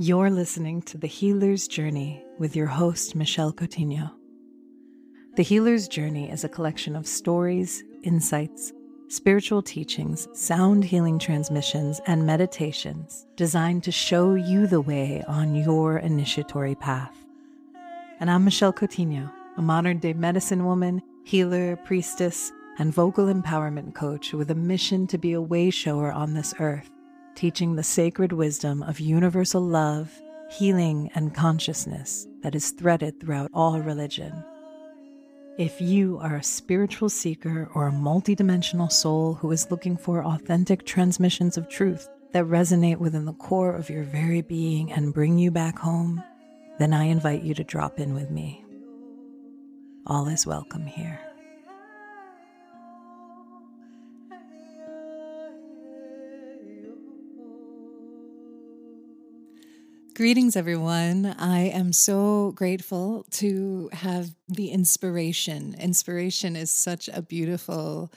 You're listening to The Healer's Journey with your host, Michelle Coutinho. The Healer's Journey is a collection of stories, insights, spiritual teachings, sound healing transmissions, and meditations designed to show you the way on your initiatory path. And I'm Michelle Coutinho, a modern day medicine woman, healer, priestess, and vocal empowerment coach with a mission to be a way shower on this earth, teaching the sacred wisdom of universal love, healing, and consciousness that is threaded throughout all religion. If you are a spiritual seeker or a multidimensional soul who is looking for authentic transmissions of truth that resonate within the core of your very being and bring you back home, then I invite you to drop in with me. All is welcome here. Greetings, everyone. I am so grateful to have the inspiration. Inspiration is such a beautiful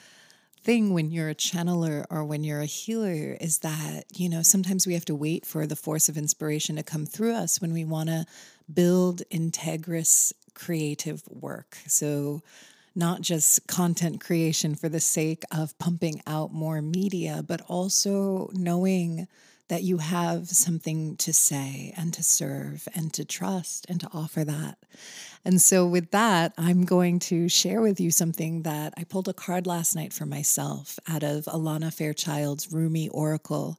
thing when you're a channeler or when you're a healer is that, you know, sometimes we have to wait for the force of inspiration to come through us when we want to build integrous creative work. So, not just content creation for the sake of pumping out more media, but also knowing that you have something to say and to serve and to trust and to offer that. And so, with that, I'm going to share with you something that I pulled a card last night for myself out of Alana Fairchild's Rumi Oracle.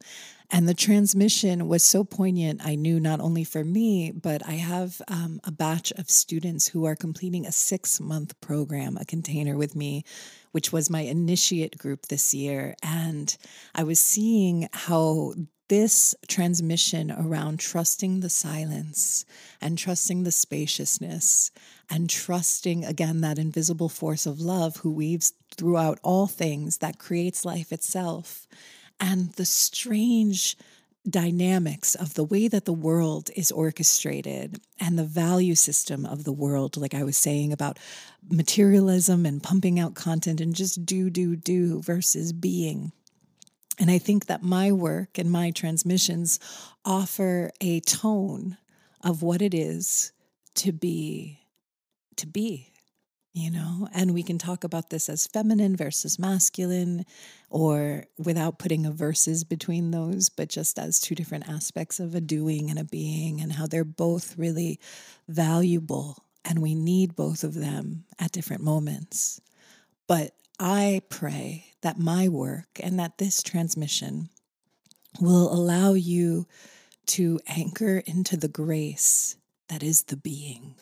And the transmission was so poignant, I knew not only for me, but I have um, a batch of students who are completing a six month program, a container with me, which was my initiate group this year. And I was seeing how this transmission around trusting the silence and trusting the spaciousness and trusting again that invisible force of love who weaves throughout all things that creates life itself and the strange dynamics of the way that the world is orchestrated and the value system of the world like i was saying about materialism and pumping out content and just do do do versus being and I think that my work and my transmissions offer a tone of what it is to be, to be, you know, and we can talk about this as feminine versus masculine or without putting a verses between those, but just as two different aspects of a doing and a being and how they're both really valuable and we need both of them at different moments. But I pray that my work and that this transmission will allow you to anchor into the grace that is the being,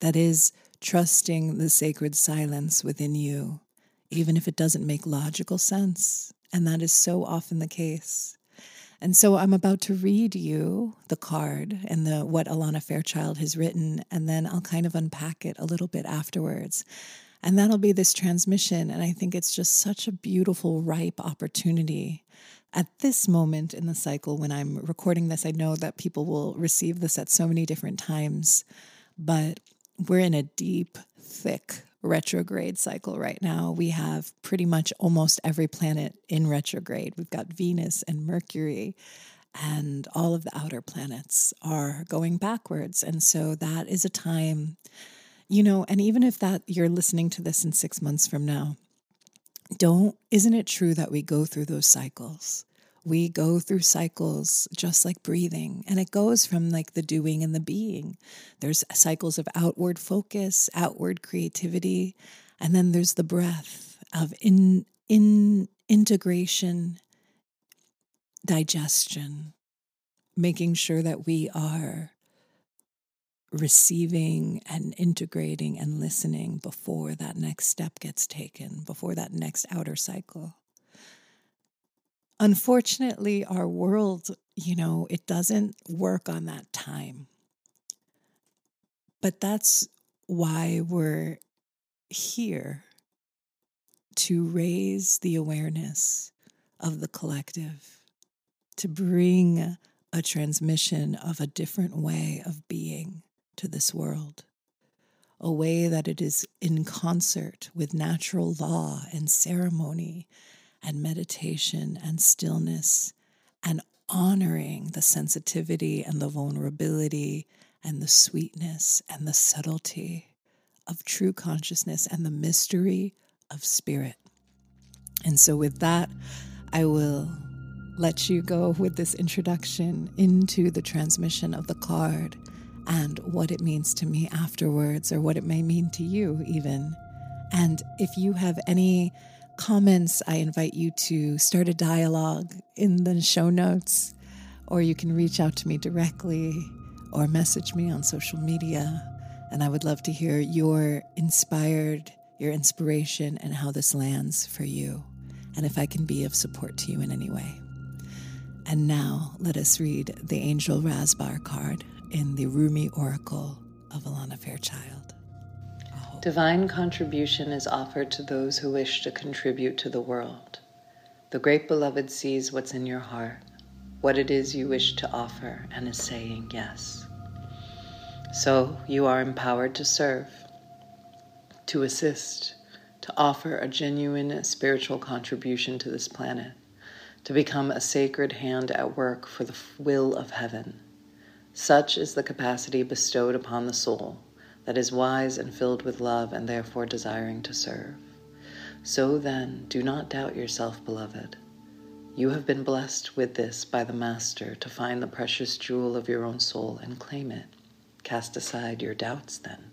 that is trusting the sacred silence within you, even if it doesn't make logical sense. And that is so often the case. And so I'm about to read you the card and the what Alana Fairchild has written, and then I'll kind of unpack it a little bit afterwards. And that'll be this transmission. And I think it's just such a beautiful, ripe opportunity. At this moment in the cycle, when I'm recording this, I know that people will receive this at so many different times, but we're in a deep, thick retrograde cycle right now. We have pretty much almost every planet in retrograde. We've got Venus and Mercury, and all of the outer planets are going backwards. And so that is a time you know, and even if that you're listening to this in six months from now, don't, isn't it true that we go through those cycles? We go through cycles just like breathing, and it goes from like the doing and the being. There's cycles of outward focus, outward creativity, and then there's the breath of in, in integration, digestion, making sure that we are receiving and integrating and listening before that next step gets taken, before that next outer cycle. Unfortunately, our world, you know, it doesn't work on that time. But that's why we're here to raise the awareness of the collective, to bring a transmission of a different way of being to this world, a way that it is in concert with natural law and ceremony and meditation and stillness and honoring the sensitivity and the vulnerability and the sweetness and the subtlety of true consciousness and the mystery of spirit. And so, with that, I will let you go with this introduction into the transmission of the card and what it means to me afterwards, or what it may mean to you, even. And if you have any comments, I invite you to start a dialogue in the show notes, or you can reach out to me directly or message me on social media. And I would love to hear your inspired, your inspiration, and how this lands for you, and if I can be of support to you in any way. And now let us read the Angel Rasbar card in the Rumi Oracle of Alana Fairchild. Divine contribution is offered to those who wish to contribute to the world. The Great Beloved sees what's in your heart, what it is you wish to offer, and is saying yes. So you are empowered to serve, to assist, to offer a genuine spiritual contribution to this planet to become a sacred hand at work for the will of heaven. Such is the capacity bestowed upon the soul that is wise and filled with love and therefore desiring to serve. So then, do not doubt yourself, beloved. You have been blessed with this by the Master to find the precious jewel of your own soul and claim it. Cast aside your doubts then.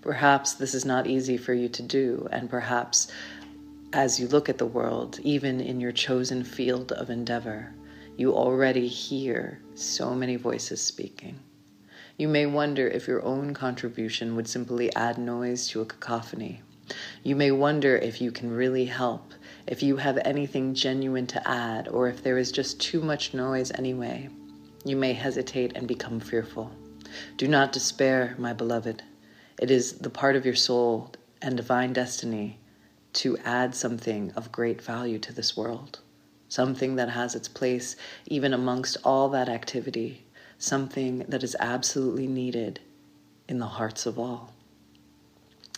Perhaps this is not easy for you to do, and perhaps as you look at the world, even in your chosen field of endeavor, you already hear so many voices speaking. You may wonder if your own contribution would simply add noise to a cacophony. You may wonder if you can really help, if you have anything genuine to add, or if there is just too much noise anyway. You may hesitate and become fearful. Do not despair, my beloved. It is the part of your soul and divine destiny to add something of great value to this world, something that has its place even amongst all that activity, something that is absolutely needed in the hearts of all.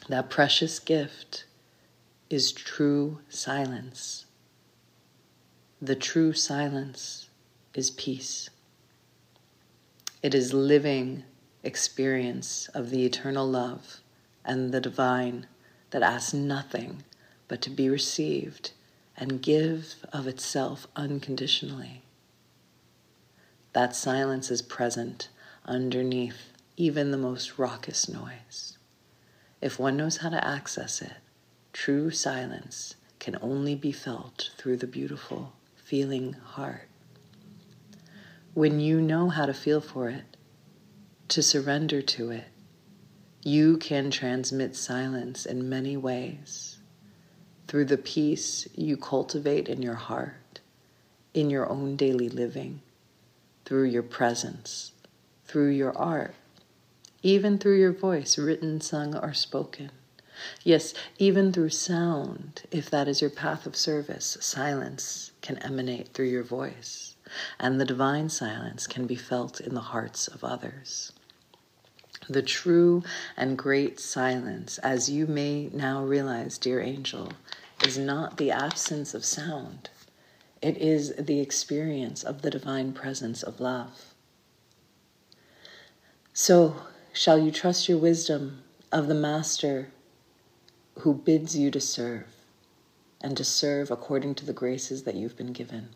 That precious gift is true silence. The true silence is peace. It is living experience of the eternal love and the divine that asks nothing but to be received and give of itself unconditionally. That silence is present underneath even the most raucous noise. If one knows how to access it, true silence can only be felt through the beautiful, feeling heart. When you know how to feel for it, to surrender to it, you can transmit silence in many ways through the peace you cultivate in your heart, in your own daily living, through your presence, through your art, even through your voice, written, sung, or spoken. Yes, even through sound, if that is your path of service, silence can emanate through your voice, and the divine silence can be felt in the hearts of others. The true and great silence, as you may now realize, dear angel, is not the absence of sound, it is the experience of the divine presence of love. So, shall you trust your wisdom of the Master who bids you to serve and to serve according to the graces that you've been given?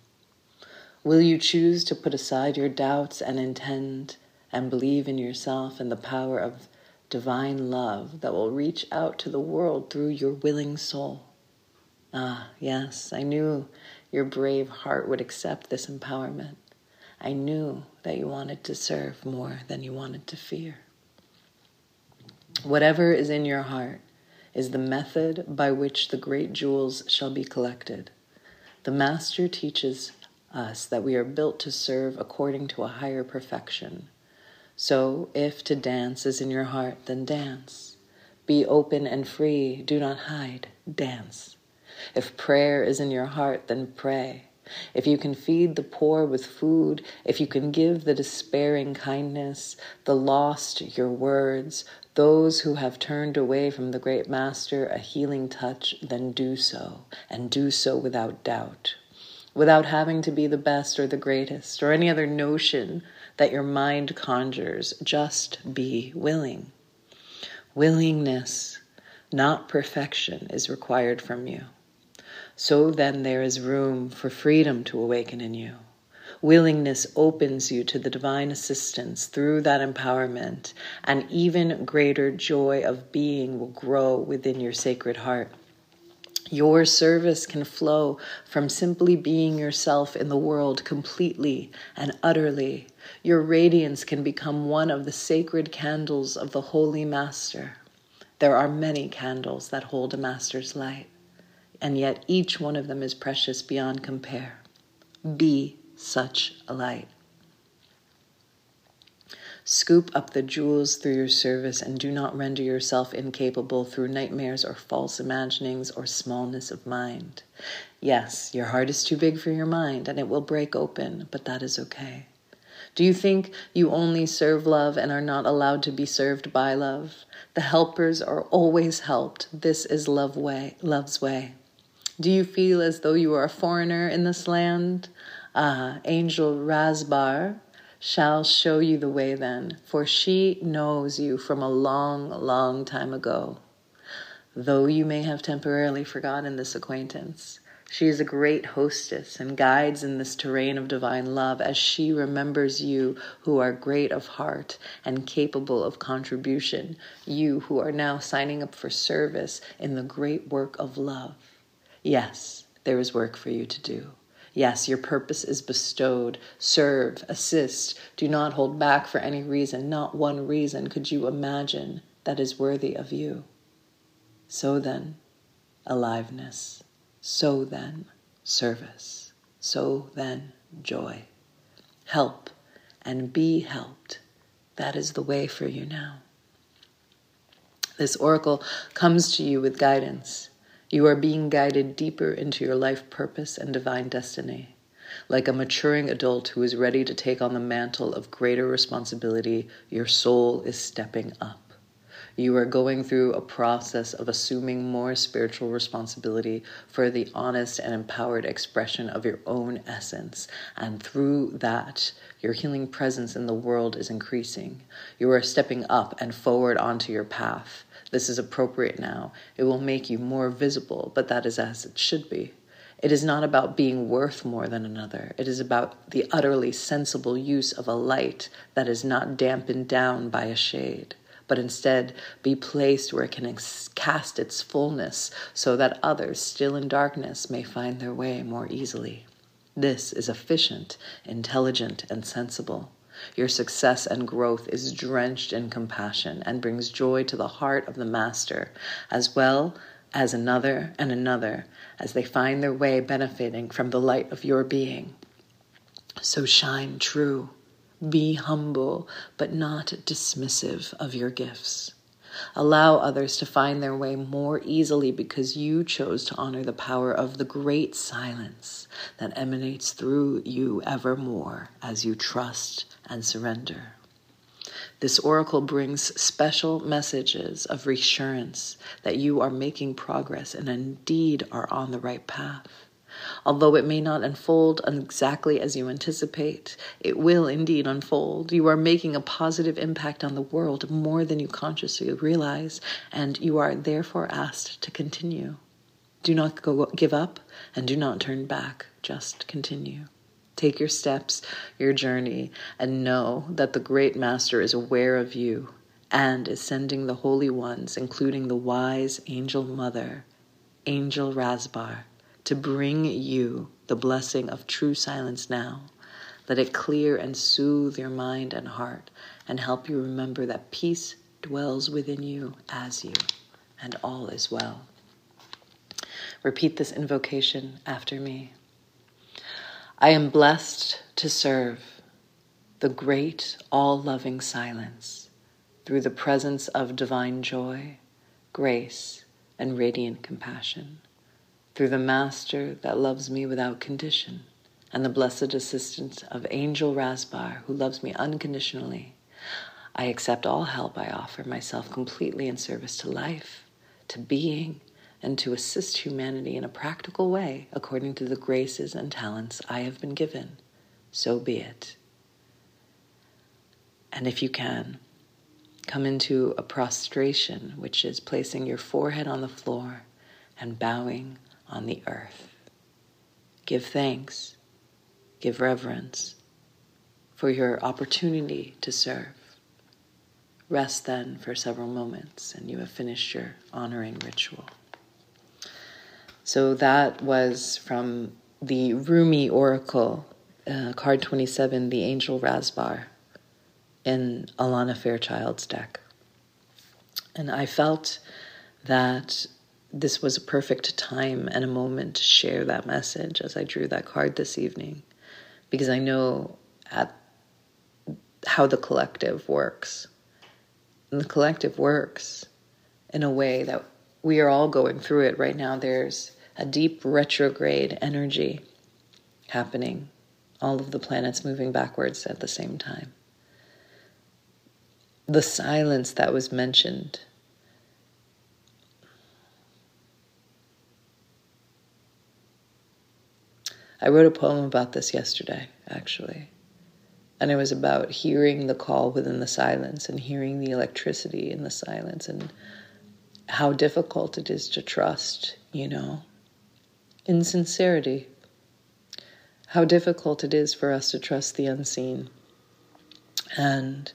Will you choose to put aside your doubts and intend and believe in yourself and the power of divine love that will reach out to the world through your willing soul. Ah, yes, I knew your brave heart would accept this empowerment. I knew that you wanted to serve more than you wanted to fear. Whatever is in your heart is the method by which the great jewels shall be collected. The Master teaches us that we are built to serve according to a higher perfection so, if to dance is in your heart, then dance. Be open and free, do not hide, dance. If prayer is in your heart, then pray. If you can feed the poor with food, if you can give the despairing kindness, the lost your words, those who have turned away from the great Master a healing touch, then do so, and do so without doubt. without having to be the best or the greatest or any other notion that your mind conjures. Just be willing. Willingness, not perfection, is required from you. So then there is room for freedom to awaken in you. Willingness opens you to the divine assistance through that empowerment, and even greater joy of being will grow within your sacred heart. Your service can flow from simply being yourself in the world completely and utterly. Your radiance can become one of the sacred candles of the Holy Master. There are many candles that hold a Master's light, and yet each one of them is precious beyond compare. Be such a light. Scoop up the jewels through your service and do not render yourself incapable through nightmares or false imaginings or smallness of mind. Yes, your heart is too big for your mind and it will break open, but that is okay. Do you think you only serve love and are not allowed to be served by love? The helpers are always helped. This is love way, love's way. Do you feel as though you are a foreigner in this land? Ah, Angel Rasbar shall show you the way then, for she knows you from a long, long time ago. Though you may have temporarily forgotten this acquaintance, she is a great hostess and guides in this terrain of divine love as she remembers you who are great of heart and capable of contribution, you who are now signing up for service in the great work of love. Yes, there is work for you to do. Yes, your purpose is bestowed. Serve, assist. Do not hold back for any reason. Not one reason could you imagine that is worthy of you. So then, aliveness. So then, service. So then, joy. Help and be helped. That is the way for you now. This oracle comes to you with guidance. You are being guided deeper into your life purpose and divine destiny. Like a maturing adult who is ready to take on the mantle of greater responsibility, your soul is stepping up. You are going through a process of assuming more spiritual responsibility for the honest and empowered expression of your own essence. And through that, your healing presence in the world is increasing. You are stepping up and forward onto your path. This is appropriate now. It will make you more visible, but that is as it should be. It is not about being worth more than another. It is about the utterly sensible use of a light that is not dampened down by a shade, but instead be placed where it can cast its fullness so that others still in darkness may find their way more easily. This is efficient, intelligent, and sensible. Your success and growth is drenched in compassion and brings joy to the heart of the Master, as well as another and another, as they find their way benefiting from the light of your being. So shine true. Be humble, but not dismissive of your gifts. Allow others to find their way more easily because you chose to honor the power of the great silence that emanates through you evermore as you trust and surrender. This oracle brings special messages of reassurance that you are making progress and indeed are on the right path. Although it may not unfold exactly as you anticipate, it will indeed unfold. You are making a positive impact on the world more than you consciously realize, and you are therefore asked to continue. Do not go, give up and do not turn back, just continue. Take your steps, your journey, and know that the great Master is aware of you and is sending the holy ones, including the wise angel mother, Angel Rasbar, to bring you the blessing of true silence now. Let it clear and soothe your mind and heart and help you remember that peace dwells within you as you, and all is well. Repeat this invocation after me. I am blessed to serve the great, all loving silence through the presence of divine joy, grace, and radiant compassion, through the Master that loves me without condition, and the blessed assistance of Angel Rasbar who loves me unconditionally. I accept all help I offer myself completely in service to life, to being, and to assist humanity in a practical way according to the graces and talents I have been given. So be it. And if you can, come into a prostration, which is placing your forehead on the floor and bowing on the earth. Give thanks, give reverence for your opportunity to serve. Rest then for several moments, and you have finished your honoring ritual. So that was from the Rumi Oracle, uh, card 27, the Angel Rasbar, in Alana Fairchild's deck. And I felt that this was a perfect time and a moment to share that message as I drew that card this evening, because I know at how the collective works. And the collective works in a way that we are all going through it right now. There's a deep retrograde energy happening, all of the planets moving backwards at the same time. The silence that was mentioned. I wrote a poem about this yesterday, actually. And it was about hearing the call within the silence and hearing the electricity in the silence and how difficult it is to trust, you know in sincerity. How difficult it is for us to trust the unseen. And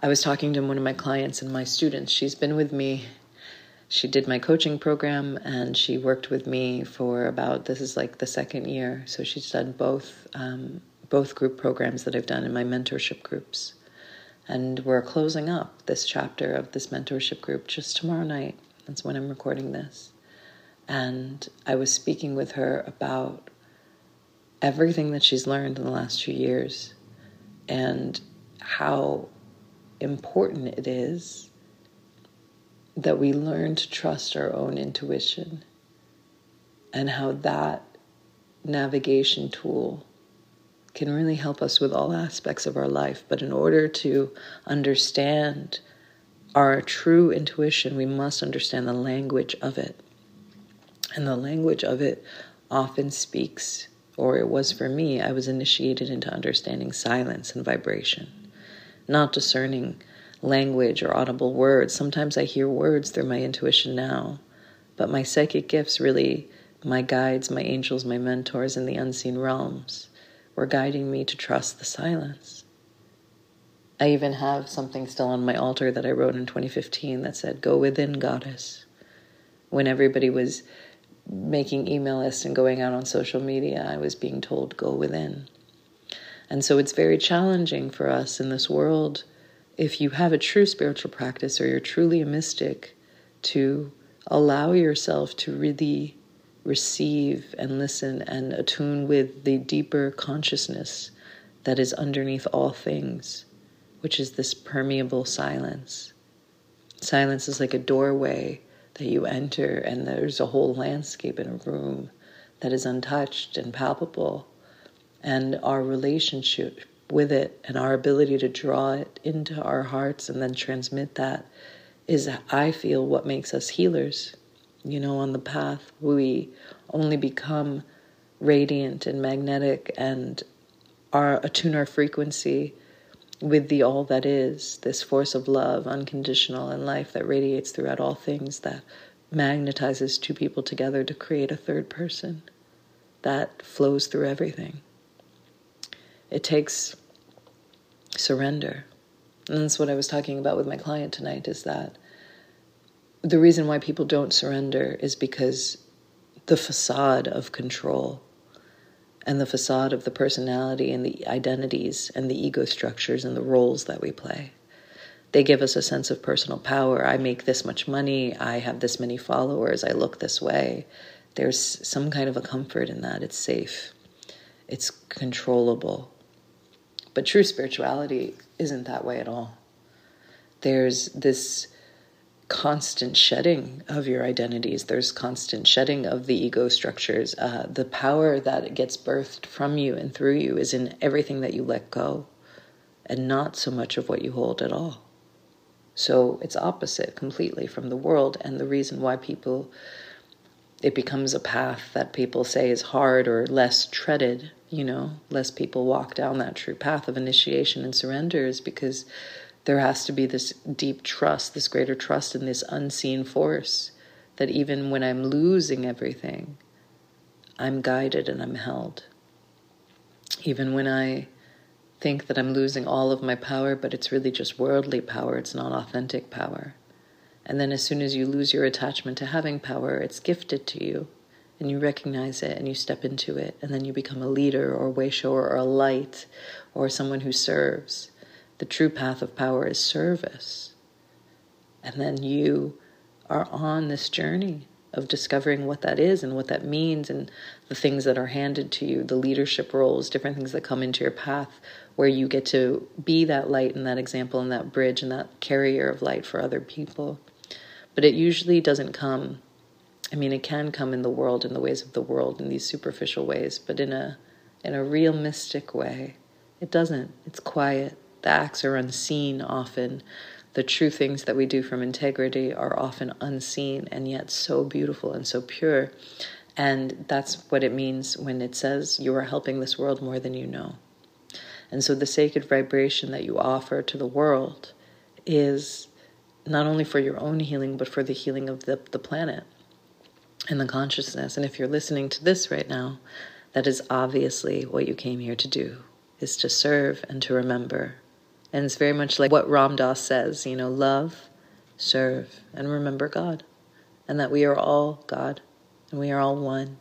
I was talking to one of my clients and my students. She's been with me. She did my coaching program and she worked with me for about this is like the second year. So she's done both um, both group programs that I've done in my mentorship groups. And we're closing up this chapter of this mentorship group just tomorrow night. That's when I'm recording this. And I was speaking with her about everything that she's learned in the last few years and how important it is that we learn to trust our own intuition and how that navigation tool can really help us with all aspects of our life. But in order to understand our true intuition, we must understand the language of it. And the language of it often speaks, or it was for me, I was initiated into understanding silence and vibration, not discerning language or audible words. Sometimes I hear words through my intuition now, but my psychic gifts really, my guides, my angels, my mentors in the unseen realms, were guiding me to trust the silence. I even have something still on my altar that I wrote in 2015 that said, Go within, goddess. When everybody was making email lists and going out on social media, I was being told, go within. And so it's very challenging for us in this world, if you have a true spiritual practice or you're truly a mystic, to allow yourself to really receive and listen and attune with the deeper consciousness that is underneath all things, which is this permeable silence. Silence is like a doorway that you enter, and there's a whole landscape in a room that is untouched and palpable. And our relationship with it and our ability to draw it into our hearts and then transmit that is, I feel, what makes us healers. You know, on the path, we only become radiant and magnetic and our, attune our frequency with the all that is, this force of love, unconditional, and life that radiates throughout all things, that magnetizes two people together to create a third person that flows through everything. It takes surrender. And that's what I was talking about with my client tonight is that the reason why people don't surrender is because the facade of control and the facade of the personality and the identities and the ego structures and the roles that we play. They give us a sense of personal power. I make this much money. I have this many followers. I look this way. There's some kind of a comfort in that. It's safe, it's controllable. But true spirituality isn't that way at all. There's this constant shedding of your identities. There's constant shedding of the ego structures. Uh, the power that gets birthed from you and through you is in everything that you let go, and not so much of what you hold at all. So it's opposite completely from the world, and the reason why people it becomes a path that people say is hard or less treaded, you know, less people walk down that true path of initiation and surrender is because there has to be this deep trust, this greater trust in this unseen force that even when I'm losing everything, I'm guided and I'm held. Even when I think that I'm losing all of my power, but it's really just worldly power, it's not authentic power. And then as soon as you lose your attachment to having power, it's gifted to you. And you recognize it and you step into it. And then you become a leader or a way shower or a light or someone who serves. The true path of power is service. And then you are on this journey of discovering what that is and what that means and the things that are handed to you, the leadership roles, different things that come into your path where you get to be that light and that example and that bridge and that carrier of light for other people. But it usually doesn't come. I mean, it can come in the world, in the ways of the world, in these superficial ways, but in a in a real mystic way, it doesn't. It's quiet. The acts are unseen often. The true things that we do from integrity are often unseen and yet so beautiful and so pure. And that's what it means when it says you are helping this world more than you know. And so the sacred vibration that you offer to the world is not only for your own healing, but for the healing of the, the planet and the consciousness. And if you're listening to this right now, that is obviously what you came here to do, is to serve and to remember. And it's very much like what Ram Dass says, you know, love, serve, and remember God. And that we are all God, and we are all one,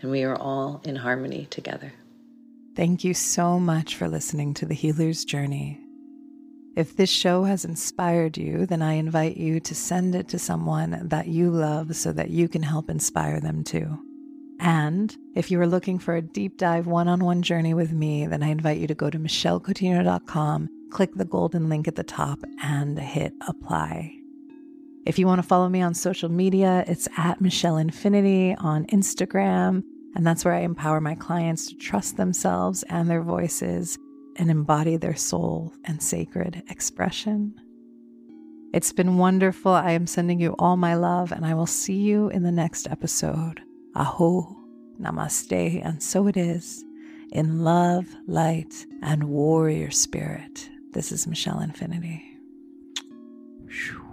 and we are all in harmony together. Thank you so much for listening to The Healer's Journey. If this show has inspired you, then I invite you to send it to someone that you love so that you can help inspire them too. And if you are looking for a deep dive one on one journey with me, then I invite you to go to michellecoutinho.com, click the golden link at the top, and hit apply. If you want to follow me on social media, it's at Michelle Infinity on Instagram. And that's where I empower my clients to trust themselves and their voices and embody their soul and sacred expression. It's been wonderful. I am sending you all my love, and I will see you in the next episode. Aho, namaste, and so it is. In love, light, and warrior spirit. This is Michelle Infinity. Whew.